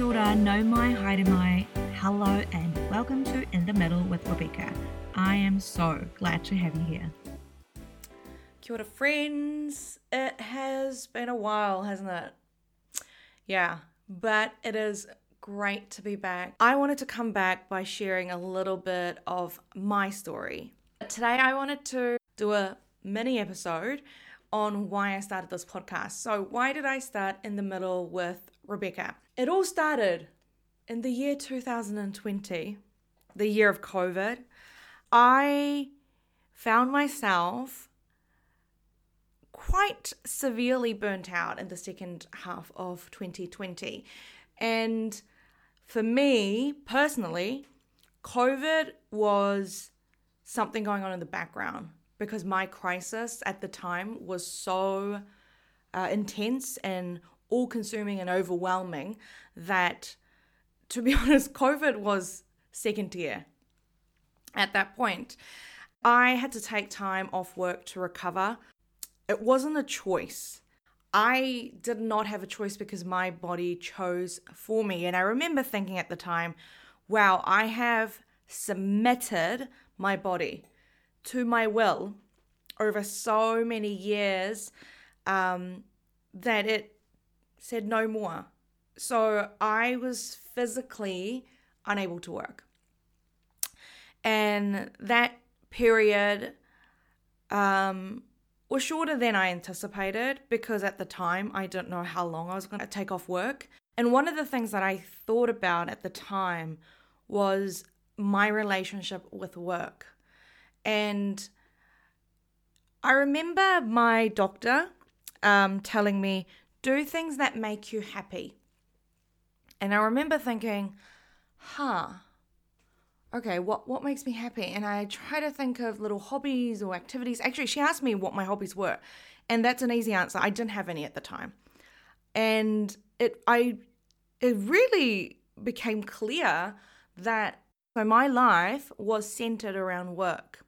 Kia ora, nau mai, haere mai, hello, and welcome to In the Middle with Rebecca. I am so glad to have you here. Kia ora, friends. It has been a while, hasn't it? Yeah, but it is great to be back. I wanted to come back by sharing a little bit of my story. Today, I wanted to do a mini episode on why I started this podcast. So, why did I start in the middle with Rebecca? It all started in the year 2020, the year of COVID. I found myself quite severely burnt out in the second half of 2020. And for me personally, COVID was something going on in the background because my crisis at the time was so uh, intense and all consuming and overwhelming that, to be honest, COVID was second tier at that point. I had to take time off work to recover. It wasn't a choice. I did not have a choice because my body chose for me. And I remember thinking at the time, wow, I have submitted my body to my will over so many years um, that it said no more. So I was physically unable to work. And that period um, was shorter than I anticipated because at the time I didn't know how long I was going to take off work. And one of the things that I thought about at the time was my relationship with work. And I remember my doctor um, telling me, do things that make you happy. And I remember thinking, huh, okay, what, what makes me happy? And I try to think of little hobbies or activities. Actually, she asked me what my hobbies were. And that's an easy answer. I didn't have any at the time. And it I it really became clear that so my life was centered around work.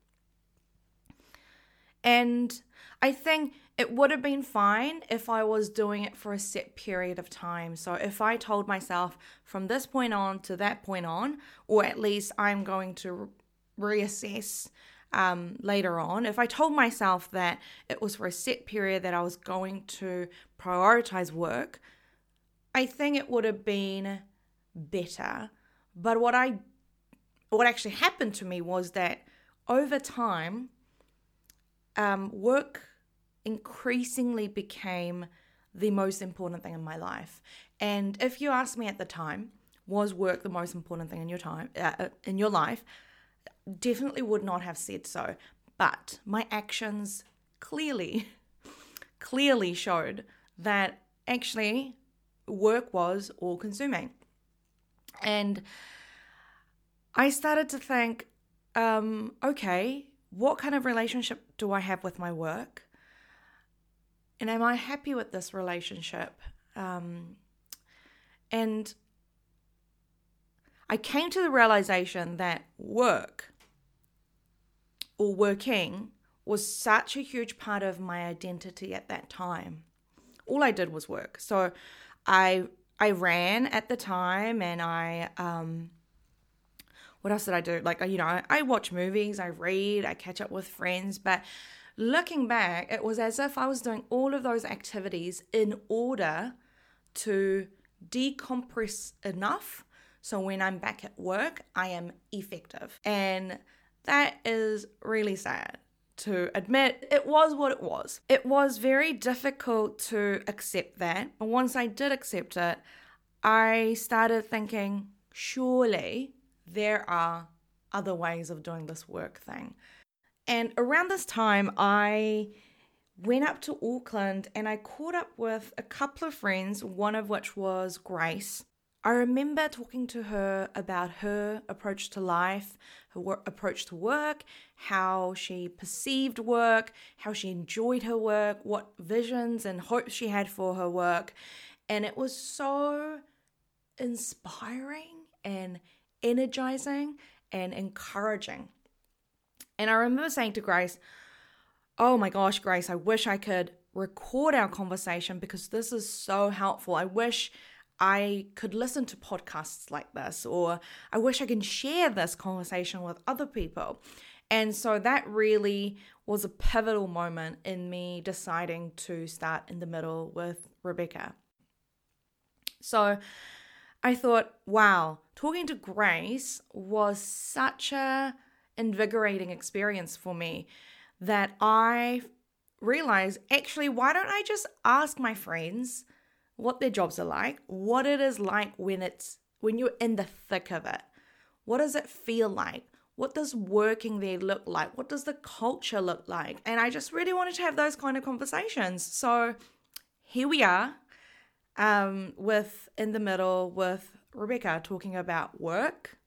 And I think it would have been fine if I was doing it for a set period of time. So if I told myself from this point on to that point on, or at least I'm going to reassess um, later on, if I told myself that it was for a set period that I was going to prioritize work, I think it would have been better. But what I what actually happened to me was that over time, um, work increasingly became the most important thing in my life. And if you asked me at the time, was work the most important thing in your time uh, uh, in your life? Definitely would not have said so. But my actions clearly, clearly showed that actually work was all consuming. And I started to think, um, okay, what kind of relationship do I have with my work? And am I happy with this relationship? Um, and I came to the realization that work or working was such a huge part of my identity at that time. All I did was work. So I I ran at the time and I um what else did I do? Like you know, I, I watch movies, I read, I catch up with friends, but looking back, it was as if I was doing all of those activities in order to decompress enough so when I'm back at work, I am effective. And that is really sad to admit. It was what it was. It was very difficult to accept that. But once I did accept it, I started thinking, surely there are other ways of doing this work thing. And around this time, I went up to Auckland and I caught up with a couple of friends, one of which was Grace. I remember talking to her about her approach to life, her wor- approach to work, how she perceived work, how she enjoyed her work, what visions and hopes she had for her work. And it was so inspiring and energizing and encouraging. And I remember saying to Grace, Oh my gosh, Grace, I wish I could record our conversation because this is so helpful. I wish I could listen to podcasts like this, or I wish I can share this conversation with other people. And so that really was a pivotal moment in me deciding to start in the middle with Rebecca. So I thought, wow, talking to Grace was such a invigorating experience for me that I realized actually why don't I just ask my friends what their jobs are like, what it is like when it's when you're in the thick of it. What does it feel like? What does working there look like? What does the culture look like? And I just really wanted to have those kind of conversations. So here we are um, with in the middle with Rebecca talking about work,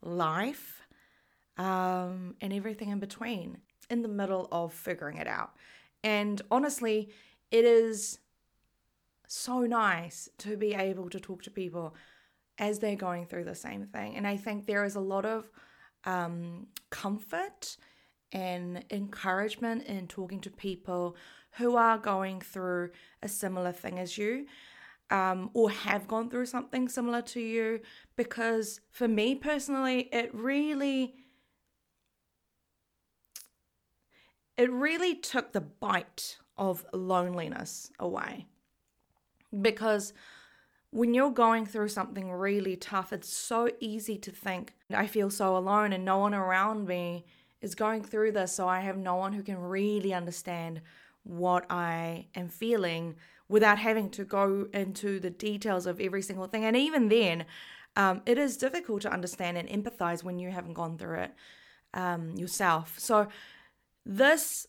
life, um, and everything in between, in the middle of figuring it out. And honestly, it is so nice to be able to talk to people as they're going through the same thing. And I think there is a lot of um, comfort and encouragement in talking to people who are going through a similar thing as you um, or have gone through something similar to you. Because for me personally, it really. It really took the bite of loneliness away. Because when you're going through something really tough, it's so easy to think, I feel so alone and no one around me is going through this. So I have no one who can really understand what I am feeling without having to go into the details of every single thing. And even then, um, it is difficult to understand and empathize when you haven't gone through it um, yourself. So this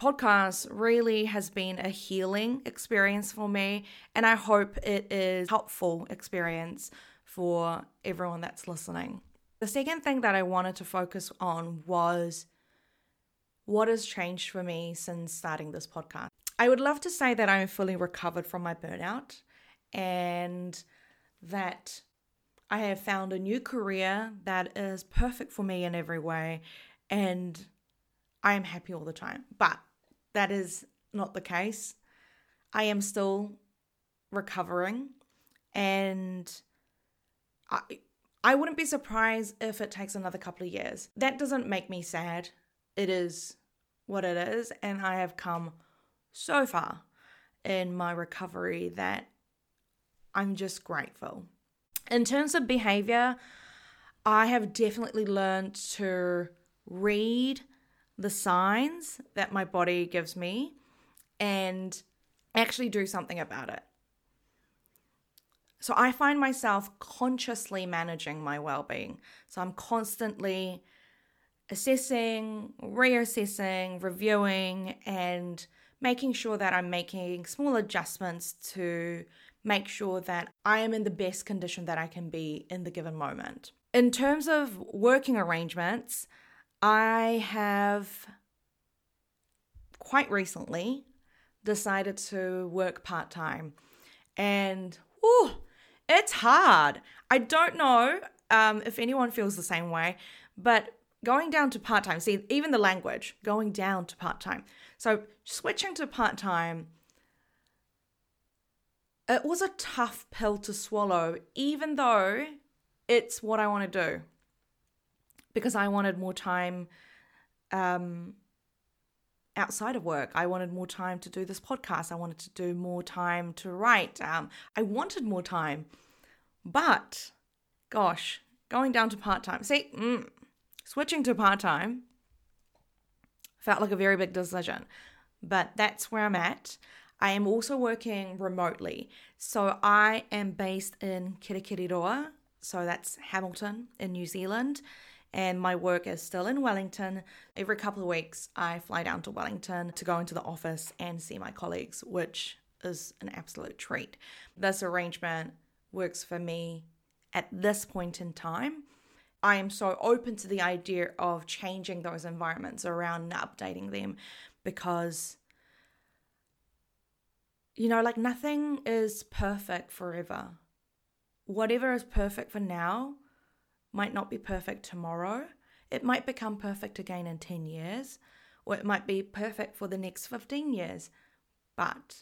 podcast really has been a healing experience for me, and I hope it is helpful experience for everyone that's listening. The second thing that I wanted to focus on was what has changed for me since starting this podcast. I would love to say that I'm fully recovered from my burnout and that I have found a new career that is perfect for me in every way and I am happy all the time. But that is not the case. I am still recovering and I I wouldn't be surprised if it takes another couple of years. That doesn't make me sad. It is what it is and I have come so far in my recovery that I'm just grateful. In terms of behavior, I have definitely learned to read the signs that my body gives me and actually do something about it. So I find myself consciously managing my well being. So I'm constantly assessing, reassessing, reviewing, and making sure that I'm making small adjustments to make sure that I am in the best condition that I can be in the given moment. In terms of working arrangements, I have quite recently decided to work part time, and whew, it's hard. I don't know um, if anyone feels the same way, but going down to part time, see, even the language, going down to part time. So switching to part time, it was a tough pill to swallow, even though it's what I want to do because I wanted more time um, outside of work. I wanted more time to do this podcast. I wanted to do more time to write. Um, I wanted more time. But, gosh, going down to part time. See, mm, switching to part time felt like a very big decision. But that's where I'm at. I am also working remotely. So I am based in Kirikiriroa. So that's Hamilton in New Zealand and my work is still in Wellington. Every couple of weeks, I fly down to Wellington to go into the office and see my colleagues, which is an absolute treat. This arrangement works for me at this point in time. I am so open to the idea of changing those environments around and updating them because, you know, like nothing is perfect forever. Whatever is perfect for now might not be perfect tomorrow. It might become perfect again in 10 years, or it might be perfect for the next 15 years. But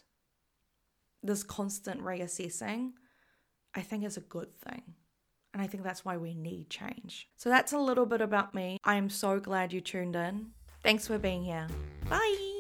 this constant reassessing, I think is a good thing. And I think that's why we need change. So that's a little bit about me. I am so glad you tuned in. Thanks for being here. Bye.